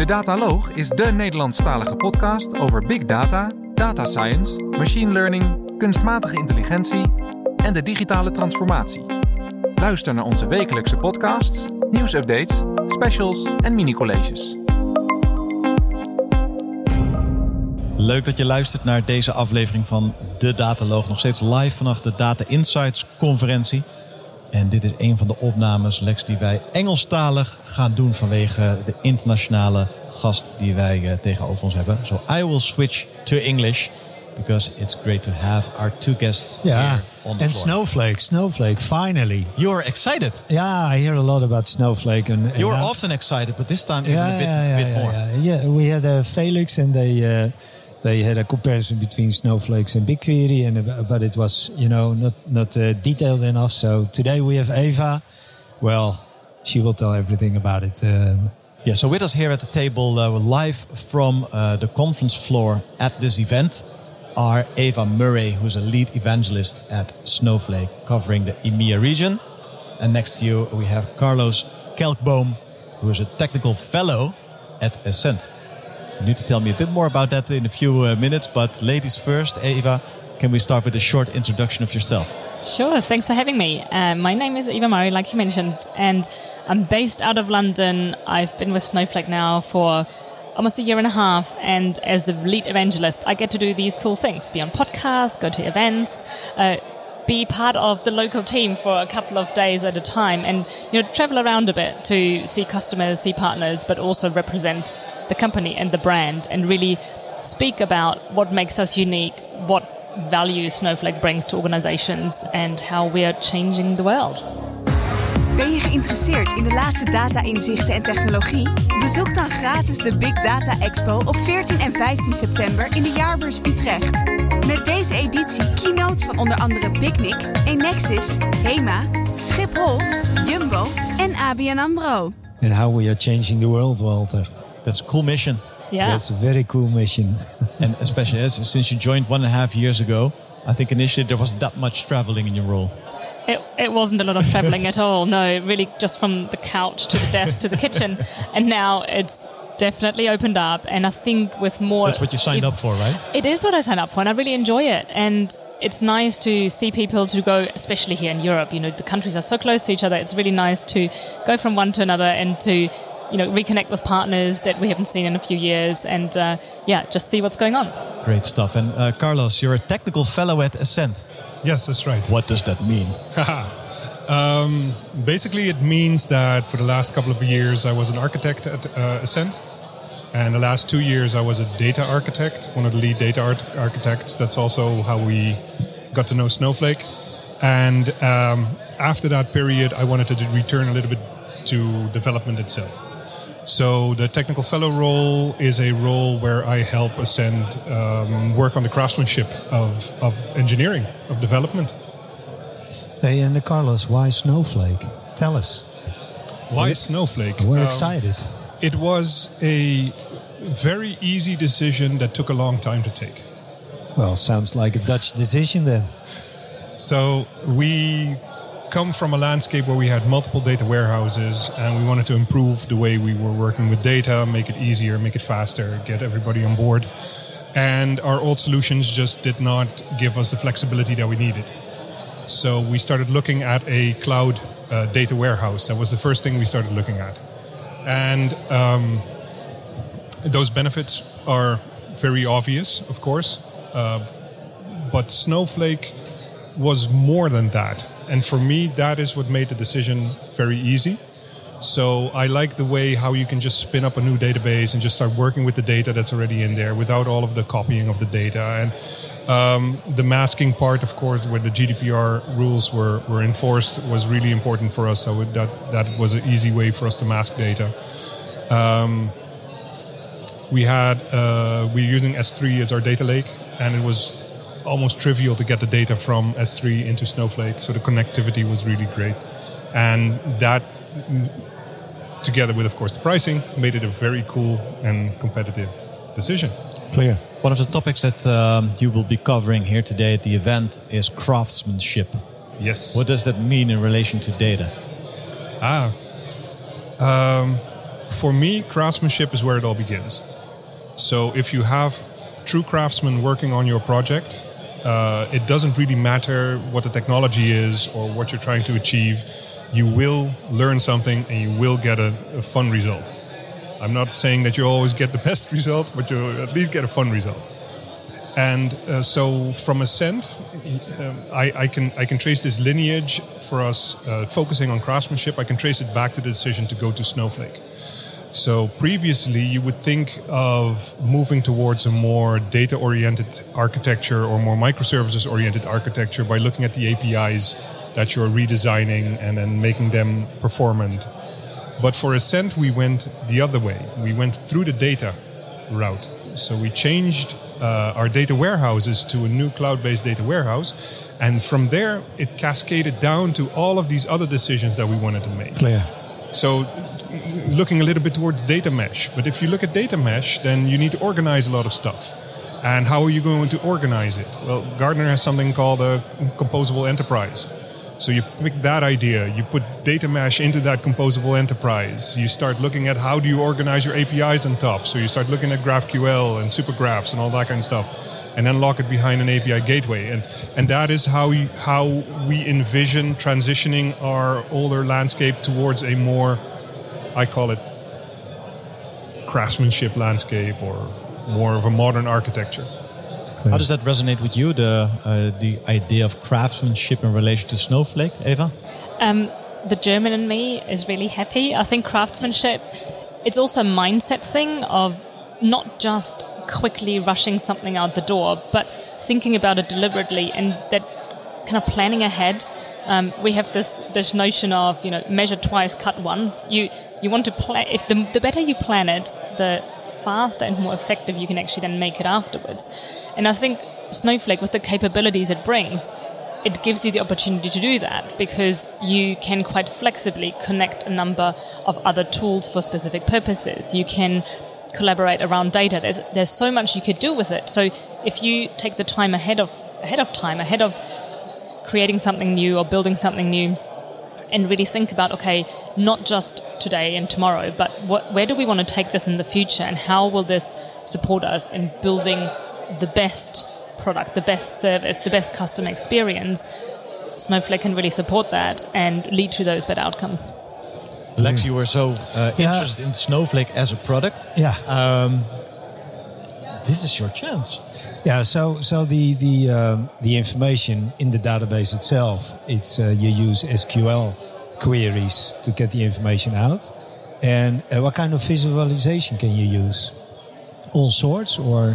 De Dataloog is de Nederlandstalige podcast over big data, data science, machine learning, kunstmatige intelligentie en de digitale transformatie. Luister naar onze wekelijkse podcasts, nieuwsupdates, specials en mini-colleges. Leuk dat je luistert naar deze aflevering van De Dataloog. Nog steeds live vanaf de Data Insights conferentie. En dit is een van de opnames, Lex, die wij Engelstalig gaan doen vanwege de internationale gast die wij uh, tegenover ons hebben. So I will switch to English because it's great to have our two guests Yeah, here on the and floor. Snowflake, Snowflake, finally. You're excited. Yeah, I hear a lot about Snowflake. And, and You're often excited, but this time even yeah, a bit, yeah, yeah, bit yeah, more. yeah, Yeah, we had uh, Felix, and they uh, they had a comparison between Snowflakes and BigQuery, and uh, but it was you know not not uh, detailed enough. So today we have Eva. Well, she will tell everything about it. Um, Yeah, so with us here at the table, uh, live from uh, the conference floor at this event, are Eva Murray, who's a lead evangelist at Snowflake, covering the EMEA region. And next to you, we have Carlos Kelkboom, who is a technical fellow at Essent. You need to tell me a bit more about that in a few uh, minutes, but ladies first, Eva, can we start with a short introduction of yourself? Sure, thanks for having me. Uh, my name is Eva Murray, like you mentioned, and I'm based out of London. I've been with Snowflake now for almost a year and a half, and as the lead evangelist, I get to do these cool things be on podcasts, go to events. Uh, be part of the local team for a couple of days at a time and you know travel around a bit to see customers see partners but also represent the company and the brand and really speak about what makes us unique what value snowflake brings to organizations and how we are changing the world Ben je geïnteresseerd in de laatste data-inzichten en technologie? Bezoek dan gratis de Big Data Expo op 14 en 15 september in de Jaarbeurs Utrecht. Met deze editie keynotes van onder andere Picnic, Enexis, Hema, Schiphol, Jumbo en ABN AMRO. and how we are changing the world, Walter. That's a cool mission. yeah That's a very cool mission. And especially as, since you joined one and a half years ago, I think initially there wasn't that much traveling in your role. It, it wasn't a lot of traveling at all. No, really just from the couch to the desk to the kitchen. And now it's definitely opened up. And I think with more. That's what you signed up for, right? It is what I signed up for, and I really enjoy it. And it's nice to see people to go, especially here in Europe. You know, the countries are so close to each other. It's really nice to go from one to another and to, you know, reconnect with partners that we haven't seen in a few years, and uh, yeah, just see what's going on. Great stuff. And uh, Carlos, you're a technical fellow at Essent. Yes, that's right. What does that mean? Um, basically, it means that for the last couple of years, I was an architect at uh, Essent. And the last two years, I was a data architect, one of the lead data art- architects. That's also how we got to know Snowflake. And um, after that period, I wanted to return a little bit to development itself. So the technical fellow role is a role where I help Essent um, work on the craftsmanship of, of engineering, of development. Hey, and Carlos, why Snowflake? Tell us. Why Snowflake? We're Um, excited. It was a very easy decision that took a long time to take. Well, sounds like a Dutch decision then. So we come from a landscape where we had multiple data warehouses and we wanted to improve the way we were working with data, make it easier, make it faster, get everybody on board. And our old solutions just did not give us the flexibility that we needed. So we started looking at a cloud uh, data warehouse. That was the first thing we started looking at. And um, those benefits are very obvious, of course. Uh, but Snowflake was more than that. And for me, that is what made the decision very easy. So I like the way how you can just spin up a new database and just start working with the data that's already in there without all of the copying of the data. And um, the masking part, of course, where the GDPR rules were, were enforced, was really important for us. So that that was an easy way for us to mask data. Um, we had uh, we were using S3 as our data lake, and it was almost trivial to get the data from S3 into Snowflake. So the connectivity was really great, and that together with, of course, the pricing, made it a very cool and competitive decision. Clear. One of the topics that um, you will be covering here today at the event is craftsmanship. Yes. What does that mean in relation to data? Ah. Um, for me, craftsmanship is where it all begins. So if you have true craftsmen working on your project, uh, it doesn't really matter what the technology is or what you're trying to achieve. You will learn something and you will get a, a fun result. I'm not saying that you always get the best result, but you'll at least get a fun result. And uh, so, from Essent, um, I, I, can I can trace this lineage for us uh, focusing on craftsmanship. I can trace it back to the decision to go to Snowflake. So previously, you would think of moving towards a more data-oriented architecture or more microservices-oriented architecture by looking at the APIs that you're redesigning and then making them performant. But for Essent, we went the other way. We went through the data route. So we changed uh, our data warehouses to a new cloud-based data warehouse, and from there it cascaded down to all of these other decisions that we wanted to make. Clear. So looking a little bit towards data mesh. But if you look at data mesh, then you need to organize a lot of stuff. And how are you going to organize it? Well, Gartner has something called a composable enterprise. So you pick that idea, you put data mesh into that composable enterprise. You start looking at how do you organize your APIs on top. So you start looking at GraphQL and supergraphs and all that kind of stuff, and then lock it behind an API gateway. And and that is how you, how we envision transitioning our older landscape towards a more, I call it, craftsmanship landscape or more of a modern architecture. How does that resonate with you, the, uh, the idea of craftsmanship in relation to Snowflake, Eva? Um, the German in me is really happy. I think craftsmanship, it's also a mindset thing of not just quickly rushing something out the door, but thinking about it deliberately and that kind of planning ahead. Um, we have this this notion of you know measure twice, cut once. You you want to plan. If the, the better you plan it, the faster and more effective you can actually then make it afterwards. And I think Snowflake, with the capabilities it brings, it gives you the opportunity to do that because you can quite flexibly connect a number of other tools for specific purposes. You can collaborate around data. There's there's so much you could do with it. So if you take the time ahead of ahead of time, ahead of creating something new or building something new, and really think about okay, not just today and tomorrow, but what, where do we want to take this in the future, and how will this support us in building the best product, the best service, the best customer experience? Snowflake can really support that and lead to those better outcomes. Lex, you were so uh, Yeah. interested in Snowflake as a product. Yeah. Um, this is your chance. Yeah, so so the the um, the information in the database itself, it's uh, you use SQL queries to get the information out. And uh, what kind of visualization can you use? All sorts, or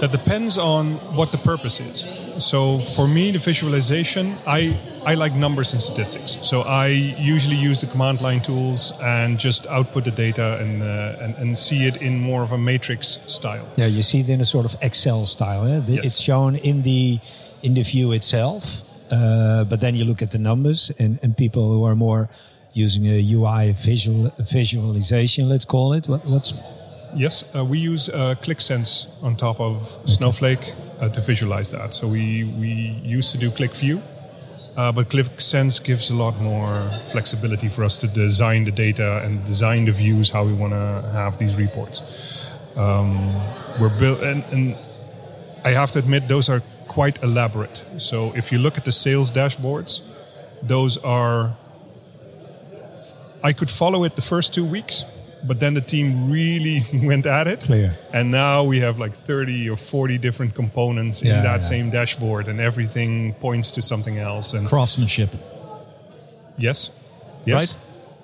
That depends on what the purpose is. So for me, the visualization, I, I like numbers and statistics. So I usually use the command line tools and just output the data and, uh, and, and see it in more of a matrix style. yeah, you see it in a sort of Excel style. Eh? Yes. It's shown in the in the view itself, uh, but then you look at the numbers, and, and people who are more using a UI visual visualization, let's call it. What, what's Yes, uh, we use uh, Qlik Sense on top of Snowflake uh, to visualize that. So we, we used to do QlikView, uh, but Qlik Sense gives a lot more flexibility for us to design the data and design the views how we want to have these reports. Um, we're built, and, and I have to admit those are quite elaborate. So if you look at the sales dashboards, those are. I could follow it the first two weeks, but then the team really went at it. Clear. And now we have like 30 or 40 different components Yeah, in that yeah. same dashboard, and everything points to something else. And Craftsmanship. yes, yes, Right?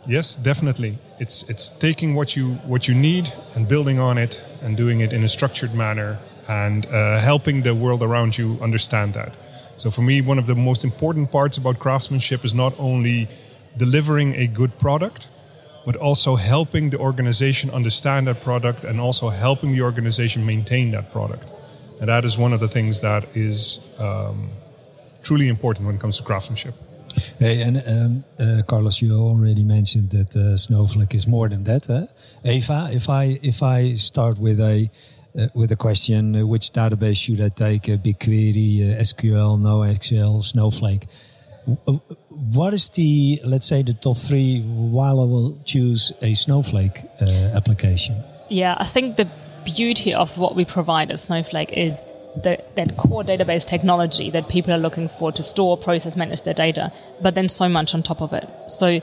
yes, definitely. It's it's taking what you what you need and building on it and doing it in a structured manner and uh, helping the world around you understand that. So for me, one of the most important parts about craftsmanship is not only delivering a good product, but also helping the organization understand that product and also helping the organization maintain that product. And that is one of the things that is um, truly important when it comes to craftsmanship. Hey, and um, uh, Carlos, you already mentioned that uh, Snowflake is more than that. Eva, if I if I start with a uh, with a question, uh, which database should I take? Uh, BigQuery, uh, SQL, NoSQL, Snowflake. What is the let's say the top three while I will choose a Snowflake uh, application? Yeah, I think the beauty of what we provide at Snowflake is the, that core database technology that people are looking for to store, process, manage their data, but then so much on top of it. So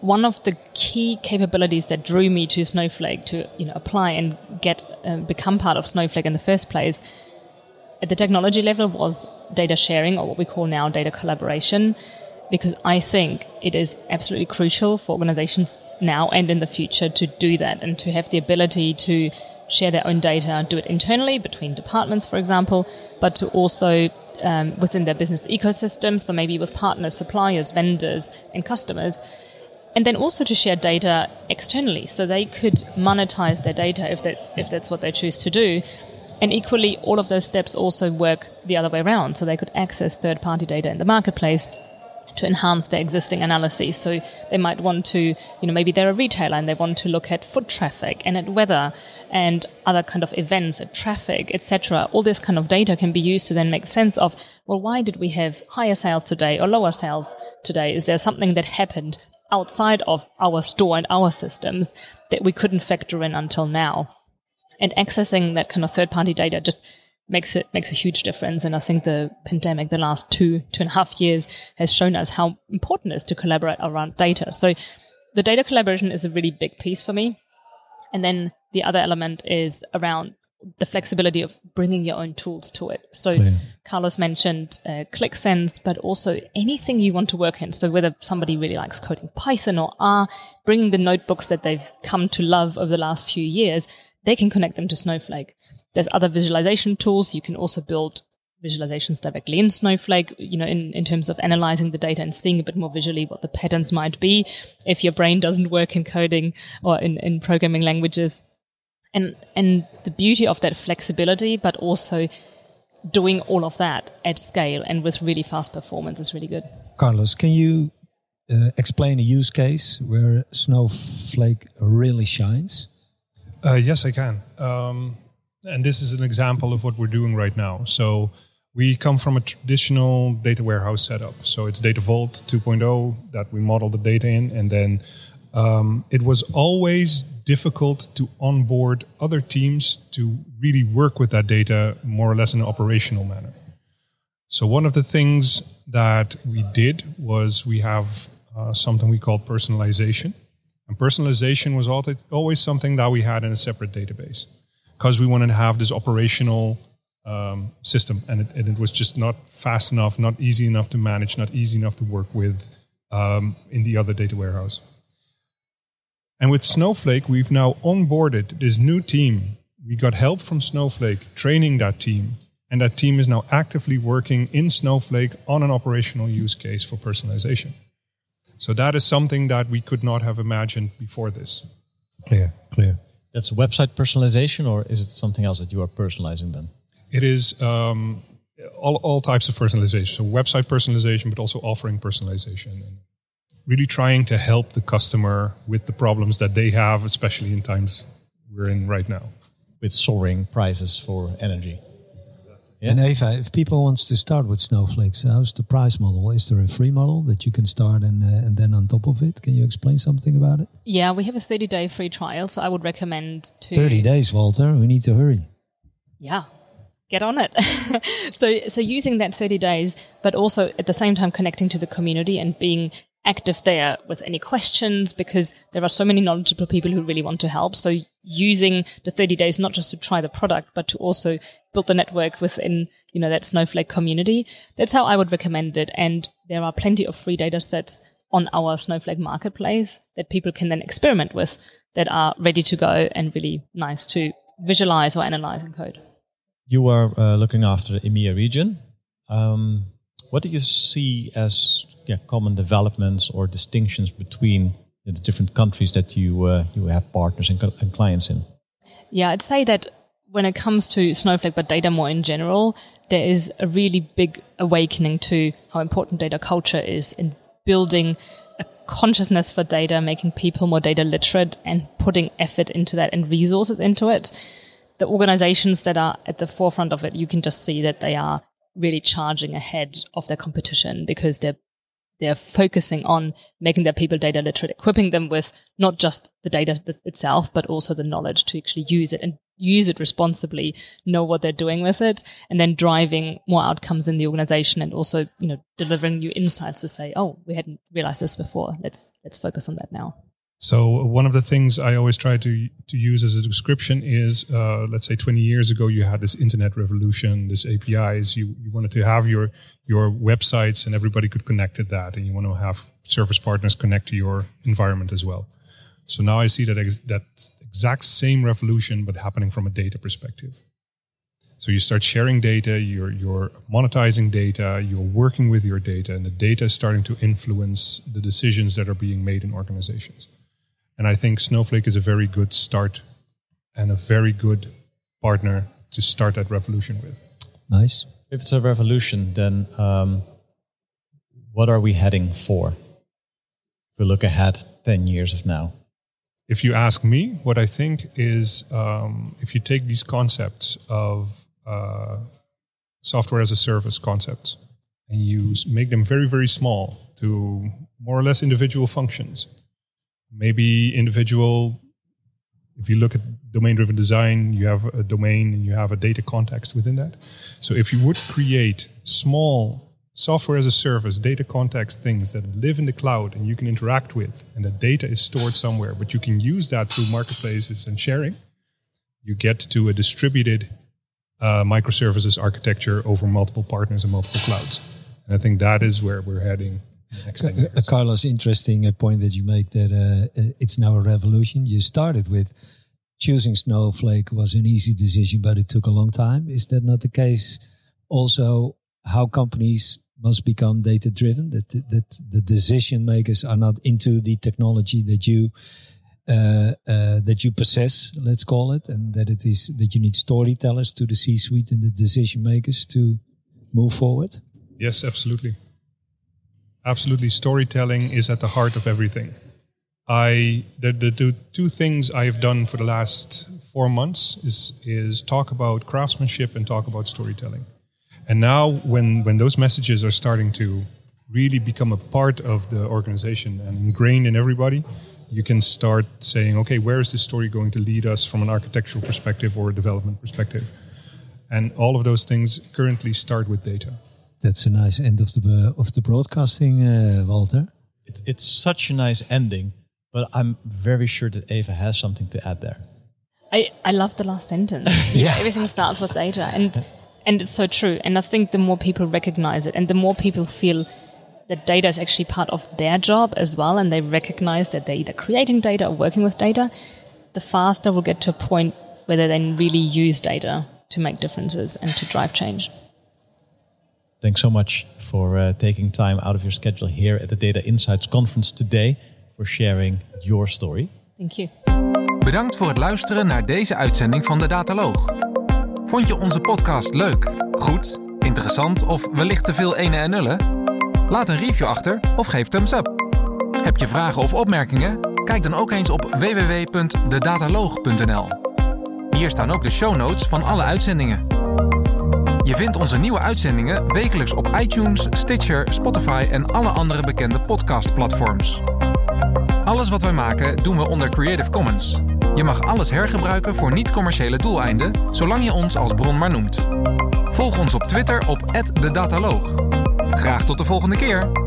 one of the key capabilities that drew me to Snowflake to you know apply and get uh, become part of Snowflake in the first place at the technology level was data sharing or what we call now data collaboration because I think it is absolutely crucial for organizations now and in the future to do that and to have the ability to share their own data, do it internally between departments, for example, but to also um, within their business ecosystem, so maybe with partners, suppliers, vendors, and customers. And then also to share data externally, so they could monetize their data if that if that's what they choose to do. And equally, all of those steps also work the other way around, so they could access third-party data in the marketplace to enhance their existing analyses. So they might want to, you know, maybe they're a retailer and they want to look at foot traffic and at weather and other kind of events, at traffic, etc. All this kind of data can be used to then make sense of, well, why did we have higher sales today or lower sales today? Is there something that happened outside of our store and our systems that we couldn't factor in until now? And accessing that kind of third party data just makes it makes a huge difference. And I think the pandemic, the last two two and a half years, has shown us how important it is to collaborate around data. So the data collaboration is a really big piece for me. And then the other element is around the flexibility of bringing your own tools to it. So yeah. Carlos mentioned uh, Qlik Sense, but also anything you want to work in. So whether somebody really likes coding Python or R, bringing the notebooks that they've come to love over the last few years, they can connect them to Snowflake. There's other visualization tools. You can also build visualizations directly in Snowflake, you know, in, in terms of analyzing the data and seeing a bit more visually what the patterns might be if your brain doesn't work in coding or in, in programming languages. And and the beauty of that flexibility, but also doing all of that at scale and with really fast performance is really good. Carlos, can you uh, explain a use case where Snowflake really shines? Uh, yes, I can. Um, and this is an example of what we're doing right now. So we come from a traditional data warehouse setup. So it's Data Vault 2.0 that we model the data in, and then um, it was always difficult to onboard other teams to really work with that data more or less in an operational manner. So one of the things that we did was we have uh, something we call personalization. And personalization was always something that we had in a separate database because we wanted to have this operational um, system, and it, and it, was just not fast enough, not easy enough to manage, not easy enough to work with um, in the other data warehouse. And with Snowflake, we've now onboarded this new team. We got help from Snowflake training that team, and that team is now actively working in Snowflake on an operational use case for personalization. So that is something that we could not have imagined before this. Clear, clear. That's website personalization, or is it something else that you are personalizing then? It is um, all, all types of personalization. So website personalization, but also offering personalization. And really trying to help the customer with the problems that they have, especially in times we're in right now. With soaring prices for energy. Yeah. And Eva, if people wants to start with snowflakes, how's the price model? Is there a free model that you can start and uh, and then on top of it, can you explain something about it? Yeah, we have a 30 day free trial, so I would recommend to 30 days, Walter. We need to hurry. Yeah. Get on it. so so using that 30 days, but also at the same time connecting to the community and being active there with any questions because there are so many knowledgeable people who really want to help. So using the 30 days not just to try the product, but to also build the network within, you know, that Snowflake community. That's how I would recommend it. And there are plenty of free data sets on our Snowflake marketplace that people can then experiment with that are ready to go and really nice to visualize or analyze and code. You are uh, looking after the EMEA region. Um, what do you see as yeah, common developments or distinctions between the different countries that you uh, you have partners and, and clients in? Yeah, I'd say that when it comes to Snowflake, but data more in general, there is a really big awakening to how important data culture is in building a consciousness for data, making people more data literate, and putting effort into that and resources into it. The organizations that are at the forefront of it, you can just see that they are really charging ahead of their competition because they're they're focusing on making their people data literate, equipping them with not just the data itself, but also the knowledge to actually use it and use it responsibly, know what they're doing with it, and then driving more outcomes in the organization and also, you know, delivering new insights to say, oh, we hadn't realized this before. Let's let's focus on that now. So one of the things I always try to to use as a description is, uh, let's say, 20 years ago you had this internet revolution, this APIs. You you wanted to have your your websites and everybody could connect to that, and you want to have service partners connect to your environment as well. So now I see that ex- that exact same revolution, but happening from a data perspective. So you start sharing data, you're you're monetizing data, you're working with your data, and the data is starting to influence the decisions that are being made in organizations. And I think Snowflake is a very good start and a very good partner to start that revolution with. Nice. If it's a revolution, then um, what are we heading for? If we look ahead 10 years of now. If you ask me, what I think is um, if you take these concepts of uh, software as a service concepts and you make them very, very small to more or less individual functions, maybe individual if you look at domain driven design you have a domain and you have a data context within that. So if you would create small software as a service data context things that live in the cloud and you can interact with and the data is stored somewhere but you can use that through marketplaces and sharing you get to a distributed uh, microservices architecture over multiple partners and multiple clouds. And i think that is where we're heading next thing. Uh, Carlos, interesting uh, point that you make that uh, uh, it's now a revolution. You started with choosing Snowflake was an easy decision, but it took a long time. Is that not the case? Also, how companies must become data driven. That that the decision makers are not into the technology that you uh, uh, that you possess, let's call it, and that it is that you need storytellers to the C-suite and the decision makers to move forward. Yes, absolutely absolutely storytelling is at the heart of everything. I the, the, the, two things I've done for the last four months is is talk about craftsmanship and talk about storytelling. And now when when those messages are starting to really become a part of the organization and ingrained in everybody, you can start saying, okay, where is this story going to lead us from an architectural perspective or a development perspective? And all of those things currently start with data that's a nice end of the of the broadcasting, uh, Walter. It's it's such a nice ending, but I'm very sure that Eva has something to add there. I I love the last sentence. yeah, everything starts with data, and and it's so true. And I think the more people recognize it, and the more people feel that data is actually part of their job as well, and they recognize that they're either creating data or working with data, the faster we'll get to a point where they then really use data to make differences and to drive change. Thanks so much for uh, taking time out of your schedule here at the Data Insights Conference today, for sharing your story. Thank you. Bedankt voor het luisteren naar deze uitzending van de Dataloog. Vond je onze podcast leuk, goed, interessant of wellicht te veel ene en nullen? Laat een review achter of geef thumbs up. Heb je vragen of opmerkingen? Kijk dan ook eens op www.dedataloog.nl. Hier staan ook de show notes van alle uitzendingen. Je vindt onze nieuwe uitzendingen wekelijks op iTunes, Stitcher, Spotify en alle andere bekende podcastplatforms. Alles wat wij maken doen we onder Creative Commons. Je mag alles hergebruiken voor niet-commerciële doeleinden, zolang je ons als bron maar noemt. Volg ons op Twitter op @dedataloog. Graag tot de volgende keer.